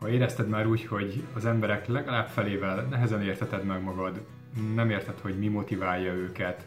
Ha érezted már úgy, hogy az emberek legalább felével nehezen érteted meg magad, nem érted, hogy mi motiválja őket,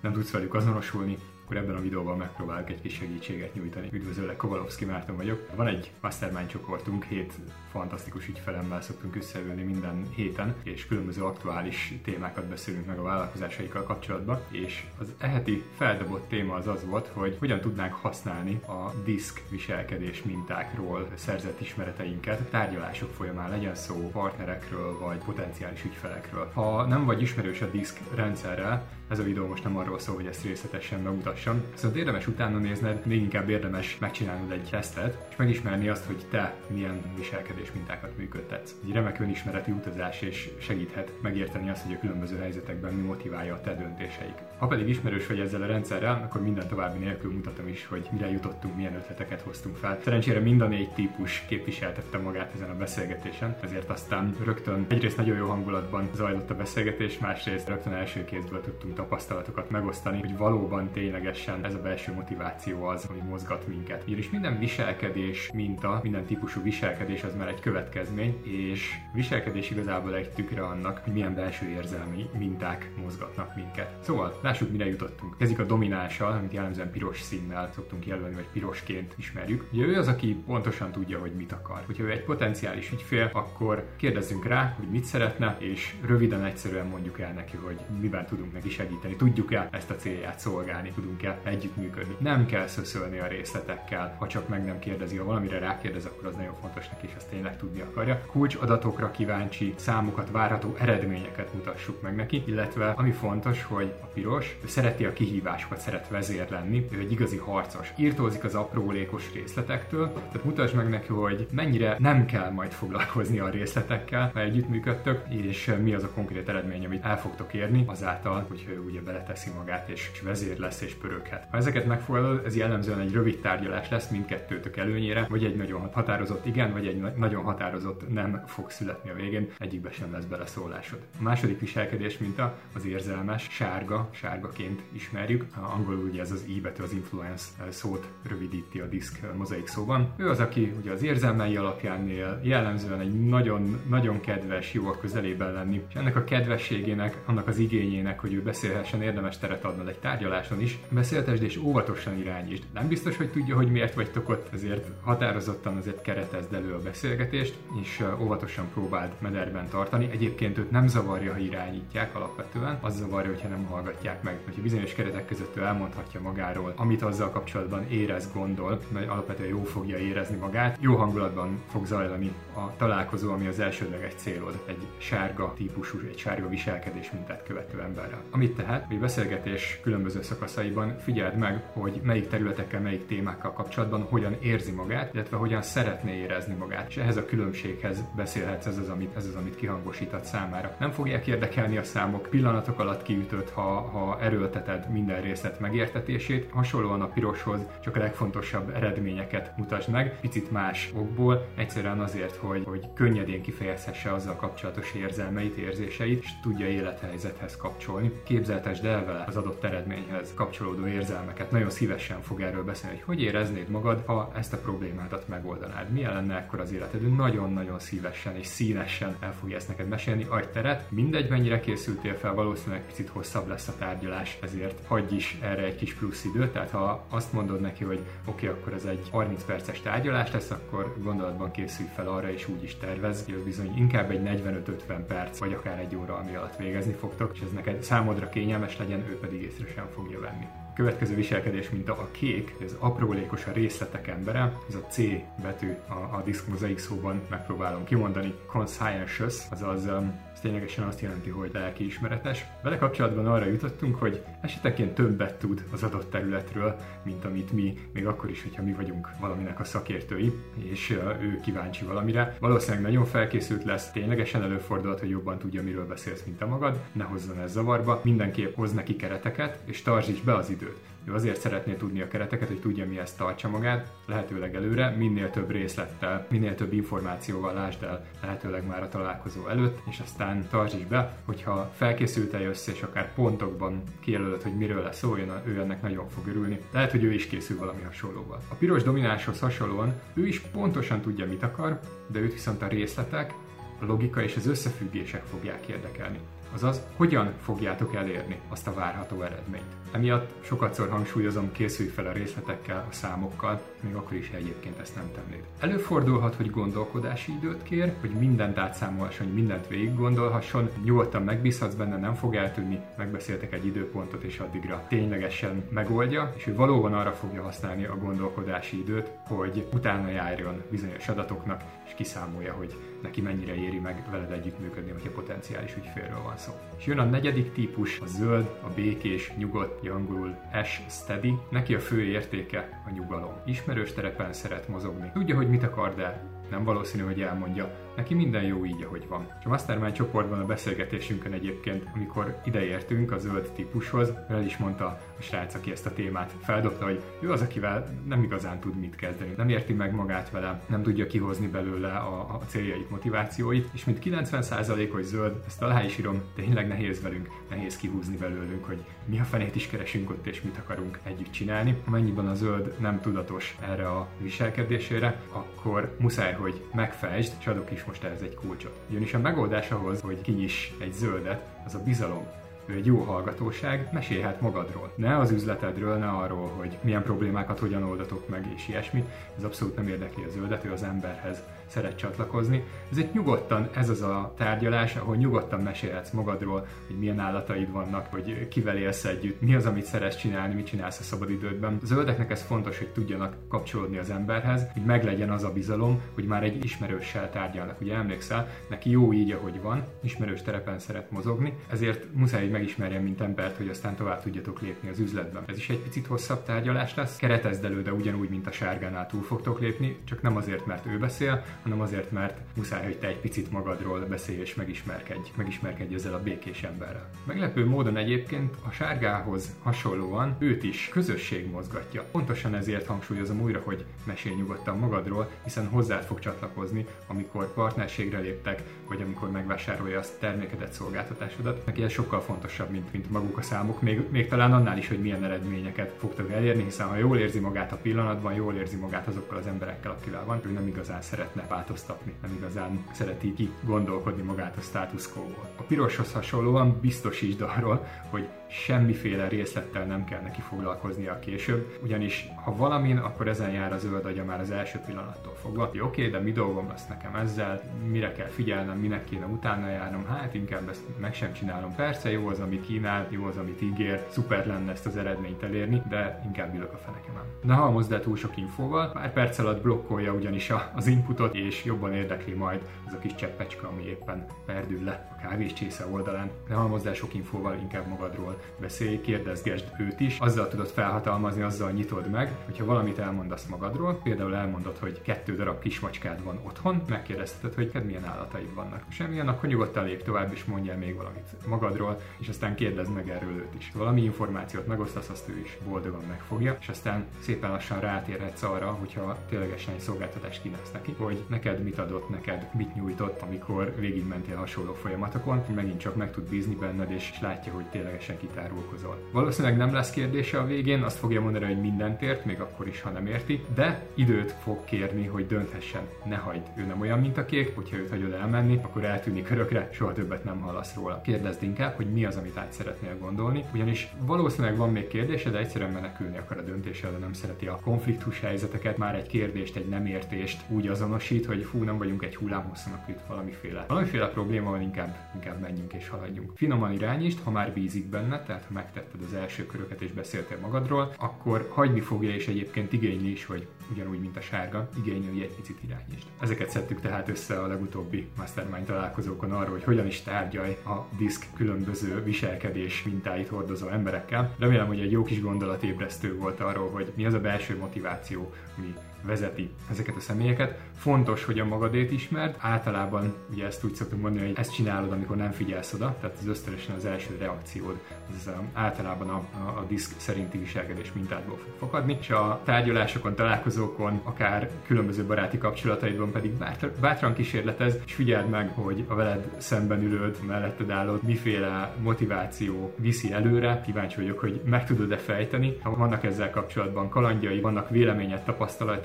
nem tudsz velük azonosulni, akkor ebben a videóban megpróbálok egy kis segítséget nyújtani. Üdvözöllek, Kovalovszki Márton vagyok. Van egy mastermind csoportunk, hét fantasztikus ügyfelemmel szoktunk összeülni minden héten, és különböző aktuális témákat beszélünk meg a vállalkozásaikkal kapcsolatban, és az eheti feldobott téma az az volt, hogy hogyan tudnánk használni a diszk viselkedés mintákról szerzett ismereteinket tárgyalások folyamán, legyen szó partnerekről vagy potenciális ügyfelekről. Ha nem vagy ismerős a diszk rendszerrel, ez a videó most nem arról szól, hogy ezt részletesen bemutassam, szóval érdemes utána nézned, még inkább érdemes megcsinálnod egy tesztet, és megismerni azt, hogy te milyen viselkedés mintákat működtetsz. Egy remek önismereti utazás és segíthet megérteni azt, hogy a különböző helyzetekben mi motiválja a te döntéseik. Ha pedig ismerős vagy ezzel a rendszerrel, akkor minden további nélkül mutatom is, hogy mire jutottunk, milyen ötleteket hoztunk fel. Szerencsére mind a négy típus képviseltette magát ezen a beszélgetésen, ezért aztán rögtön egyrészt nagyon jó hangulatban zajlott a beszélgetés, másrészt rögtön első kézből tudtunk tapasztalatokat megosztani, hogy valóban ténylegesen ez a belső motiváció az, ami mozgat minket. Ugyanis minden viselkedés minta, minden típusú viselkedés az már egy következmény, és viselkedés igazából egy tükre annak, hogy milyen belső érzelmi minták mozgatnak minket. Szóval, lássuk, mire jutottunk. Kezdjük a dominással, amit jellemzően piros színnel szoktunk jelölni, vagy pirosként ismerjük. Ugye ő az, aki pontosan tudja, hogy mit akar. Hogyha ő egy potenciális ügyfél, akkor kérdezzünk rá, hogy mit szeretne, és röviden, egyszerűen mondjuk el neki, hogy miben tudunk neki segíteni segíteni, tudjuk-e ezt a célját szolgálni, tudunk-e együttműködni. Nem kell szöszölni a részletekkel, ha csak meg nem kérdezi, ha valamire rákérdez, akkor az nagyon fontos neki, és ezt tényleg tudni akarja. Kulcs adatokra kíváncsi, számokat, várható eredményeket mutassuk meg neki, illetve ami fontos, hogy a piros ő szereti a kihívásokat, szeret vezér lenni, ő egy igazi harcos. Írtózik az aprólékos részletektől, tehát mutasd meg neki, hogy mennyire nem kell majd foglalkozni a részletekkel, ha együttműködtök, és mi az a konkrét eredmény, amit el fogtok érni azáltal, hogy ugye beleteszi magát, és vezér lesz és pöröghet. Ha ezeket megfogadod, ez jellemzően egy rövid tárgyalás lesz mindkettőtök előnyére, vagy egy nagyon határozott igen, vagy egy nagyon határozott nem fog születni a végén, egyikbe sem lesz beleszólásod. A második viselkedés minta az érzelmes, sárga, sárgaként ismerjük. A angolul ugye ez az I betű, az influence szót rövidíti a diszk mozaik szóban. Ő az, aki ugye az érzelmei alapján él, jellemzően egy nagyon, nagyon kedves, jó a közelében lenni, és ennek a kedvességének, annak az igényének, hogy ő beszél beszélhessen, érdemes teret adnod egy tárgyaláson is. Beszéltesd és óvatosan irányítsd. Nem biztos, hogy tudja, hogy miért vagytok ott, ezért határozottan azért keretezd elő a beszélgetést, és óvatosan próbáld mederben tartani. Egyébként őt nem zavarja, ha irányítják alapvetően, az zavarja, hogyha nem hallgatják meg. Hogyha bizonyos keretek között ő elmondhatja magáról, amit azzal kapcsolatban érez, gondol, mert alapvetően jó fogja érezni magát, jó hangulatban fog zajlani a találkozó, ami az elsődleges célod, egy sárga típusú, egy sárga viselkedés mintát követő emberrel. Amit tehát, hogy beszélgetés különböző szakaszaiban figyeld meg, hogy melyik területekkel, melyik témákkal kapcsolatban hogyan érzi magát, illetve hogyan szeretné érezni magát. És ehhez a különbséghez beszélhetsz, ez az, amit, ez az, amit kihangosítat számára. Nem fogják érdekelni a számok, pillanatok alatt kiütött, ha, ha erőlteted minden részlet megértetését. Hasonlóan a piroshoz csak a legfontosabb eredményeket mutasd meg, picit más okból, egyszerűen azért, hogy, hogy könnyedén kifejezhesse azzal kapcsolatos érzelmeit, érzéseit, és tudja élethelyzethez kapcsolni. Képzel képzeltesd el vele az adott eredményhez kapcsolódó érzelmeket. Nagyon szívesen fog erről beszélni, hogy hogy éreznéd magad, ha ezt a problémádat megoldanád. Milyen lenne akkor az életed? Ő nagyon-nagyon szívesen és színesen el fogja ezt neked mesélni. Adj teret, mindegy mennyire készültél fel, valószínűleg picit hosszabb lesz a tárgyalás, ezért hagyj is erre egy kis plusz időt. Tehát ha azt mondod neki, hogy oké, okay, akkor ez egy 30 perces tárgyalás lesz, akkor gondolatban készülj fel arra, és úgy is tervez, hogy bizony inkább egy 45-50 perc, vagy akár egy óra, ami alatt végezni fogtok, és ez neked számodra kényelmes legyen, ő pedig észre sem fogja venni. Következő viselkedés, mint a kék, ez aprólékos a részletek embere, ez a C betű a, a diszk mozaik szóban megpróbálom kimondani, conscientious, azaz um, ez ténylegesen azt jelenti, hogy lelkiismeretes. Vele kapcsolatban arra jutottunk, hogy esetenként többet tud az adott területről, mint amit mi, még akkor is, hogyha mi vagyunk valaminek a szakértői, és uh, ő kíváncsi valamire. Valószínűleg nagyon felkészült lesz, ténylegesen előfordulhat, hogy jobban tudja, miről beszélsz, mint a magad, ne hozzon ez zavarba. Mindenképp hoz neki kereteket, és tartsd be az időt. Ő azért szeretné tudni a kereteket, hogy tudja mihez tartsa magát, lehetőleg előre, minél több részlettel, minél több információval lásd el, lehetőleg már a találkozó előtt, és aztán tartsd is be, hogyha felkészült össze, és akár pontokban kijelölöd, hogy miről lesz szó, ő ennek nagyon fog örülni. Lehet, hogy ő is készül valami hasonlóval. A piros domináshoz hasonlóan ő is pontosan tudja, mit akar, de őt viszont a részletek, a logika és az összefüggések fogják érdekelni. Azaz, hogyan fogjátok elérni azt a várható eredményt. Emiatt sokatszor hangsúlyozom, készülj fel a részletekkel, a számokkal, még akkor is, ha egyébként ezt nem tennéd. Előfordulhat, hogy gondolkodási időt kér, hogy mindent átszámolhasson, hogy mindent végig gondolhasson, nyugodtan megbízhatsz benne, nem fog eltűnni, megbeszéltek egy időpontot, és addigra ténylegesen megoldja, és ő valóban arra fogja használni a gondolkodási időt, hogy utána járjon bizonyos adatoknak, és kiszámolja, hogy neki mennyire éri meg veled együttműködni, hogyha potenciális ügyfélről van szó. És jön a negyedik típus, a zöld, a békés, nyugodt, angolul S steady. Neki a fő értéke a nyugalom. Ismerős terepen szeret mozogni. Tudja, hogy mit akar, de nem valószínű, hogy elmondja. Neki minden jó így, ahogy van. És a Mastermind csoportban a beszélgetésünkön egyébként, amikor ideértünk a zöld típushoz, el is mondta a srác, aki ezt a témát feldobta, hogy ő az, akivel nem igazán tud mit kezdeni. Nem érti meg magát vele, nem tudja kihozni belőle a, a céljait, motivációit, és mint 90%-os zöld, ezt alá is írom, tényleg nehéz velünk, nehéz kihúzni belőlünk, hogy mi a fenét is keresünk ott, és mit akarunk együtt csinálni. Amennyiben a zöld nem tudatos erre a viselkedésére, akkor muszáj, hogy megfejtsd, és adok is most ehhez egy kulcsot. Ugyanis a megoldás ahhoz, hogy kinyis egy zöldet, az a bizalom ő egy jó hallgatóság, mesélhet magadról. Ne az üzletedről, ne arról, hogy milyen problémákat hogyan oldatok meg, és ilyesmi. Ez abszolút nem érdekli a zöldet, ő az emberhez szeret csatlakozni. Ezért nyugodtan ez az a tárgyalás, ahol nyugodtan mesélhetsz magadról, hogy milyen állataid vannak, hogy kivel élsz együtt, mi az, amit szeretsz csinálni, mit csinálsz a szabadidődben. Zöldeknek ez fontos, hogy tudjanak kapcsolódni az emberhez, hogy meglegyen az a bizalom, hogy már egy ismerőssel tárgyalnak. Ugye emlékszel, neki jó így, ahogy van, ismerős terepen szeret mozogni, ezért muszáj, hogy megismerjen, mint embert, hogy aztán tovább tudjatok lépni az üzletben. Ez is egy picit hosszabb tárgyalás lesz, keretezd elő, de ugyanúgy, mint a sárgánál túl fogtok lépni, csak nem azért, mert ő beszél, hanem azért, mert muszáj, hogy te egy picit magadról beszélj és megismerkedj, megismerkedj ezzel a békés emberrel. Meglepő módon egyébként a sárgához hasonlóan őt is közösség mozgatja. Pontosan ezért hangsúlyozom újra, hogy mesélj nyugodtan magadról, hiszen hozzád fog csatlakozni, amikor partnerségre léptek, vagy amikor megvásárolja azt termékedet, szolgáltatásodat. Neki ez sokkal fontosabb, mint, mint maguk a számok, még, még talán annál is, hogy milyen eredményeket fogtok elérni, hiszen ha jól érzi magát a pillanatban, jól érzi magát azokkal az emberekkel, akivel van, ő nem igazán szeretne változtatni, nem igazán szereti ki gondolkodni magát a status quo-ból. A piroshoz hasonlóan biztosítsd arról, hogy semmiféle részlettel nem kell neki foglalkoznia később, ugyanis ha valamin, akkor ezen jár a zöld agya már az első pillanattól fogva. Oké, okay, de mi dolgom lesz nekem ezzel, mire kell figyelnem, minek kéne utána járnom, hát inkább ezt meg sem csinálom. Persze jó az, amit kínál, jó az, amit ígér, szuper lenne ezt az eredményt elérni, de inkább ülök a fenekemen. Ne halmozd el túl sok infóval, pár perc alatt blokkolja ugyanis az inputot, és jobban érdekli majd az a kis cseppecska, ami éppen perdül le a kávéscsésze oldalán. Ne halmozd el sok infóval, inkább magadról beszélj, kérdezgesd őt is, azzal tudod felhatalmazni, azzal nyitod meg, hogyha valamit elmondasz magadról, például elmondod, hogy kettő darab kismacskád van otthon, megkérdezted, hogy kedv milyen állataid vannak. Semmilyen, akkor nyugodtan lép tovább, és mondjál még valamit magadról, és aztán kérdezd meg erről őt is. Valami információt megosztasz, azt ő is boldogan megfogja, és aztán szépen lassan rátérhetsz arra, hogyha ténylegesen egy szolgáltatást kínálsz neki, hogy neked mit adott, neked mit nyújtott, amikor végigmentél hasonló folyamatokon, hogy megint csak meg tud bízni benned, és látja, hogy ténylegesen kitárulkozol. Valószínűleg nem lesz kérdése a végén, azt fogja mondani, hogy mindent ért, még akkor is, ha nem érti, de időt fog kérni, hogy dönthessen. Ne hagyd, ő nem olyan, mint a kék, hogyha őt hagyod elmenni, akkor eltűnik örökre, soha többet nem hallasz róla. Kérdezd inkább, hogy mi az, amit át szeretnél gondolni, ugyanis valószínűleg van még kérdése, de egyszerűen menekülni akar a döntéssel, de nem szereti a konfliktus helyzeteket, már egy kérdést, egy nem értést úgy azonosít, hogy fú, nem vagyunk egy hullámhosszon, akkor itt valamiféle, valamiféle probléma van, inkább, inkább menjünk és haladjunk. Finoman irányítsd, ha már bízik benne, tehát ha megtetted az első köröket és beszéltél magadról, akkor hagyni fogja és egyébként igényli is, hogy ugyanúgy, mint a sárga, igényli egy picit irányítsd. Ezeket szedtük tehát össze a legutóbbi Mastermind találkozókon arról, hogy hogyan is tárgyalj a diszk különböző viselkedés mintáit hordozó emberekkel. Remélem, hogy egy jó kis gondolatébresztő volt arról, hogy mi az a belső motiváció, ami vezeti ezeket a személyeket. Fontos, hogy a magadét ismerd. Általában ugye ezt úgy szoktunk mondani, hogy ezt csinálod, amikor nem figyelsz oda, tehát az ösztönösen az első reakciód, ez általában a, a, a diszk szerinti viselkedés mintádból fog fakadni, és a tárgyalásokon, találkozókon, akár különböző baráti kapcsolataidban pedig bátran kísérletez, és figyeld meg, hogy a veled szemben ülőd, melletted állod, miféle motiváció viszi előre. Kíváncsi vagyok, hogy meg tudod-e fejteni. Ha vannak ezzel kapcsolatban kalandjai, vannak véleményed,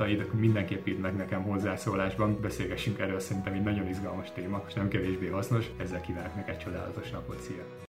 tapasztalataid, akkor mindenképp írd meg nekem hozzászólásban. Beszélgessünk erről, szerintem egy nagyon izgalmas téma, és nem kevésbé hasznos. Ezzel kívánok neked csodálatos napot, szia!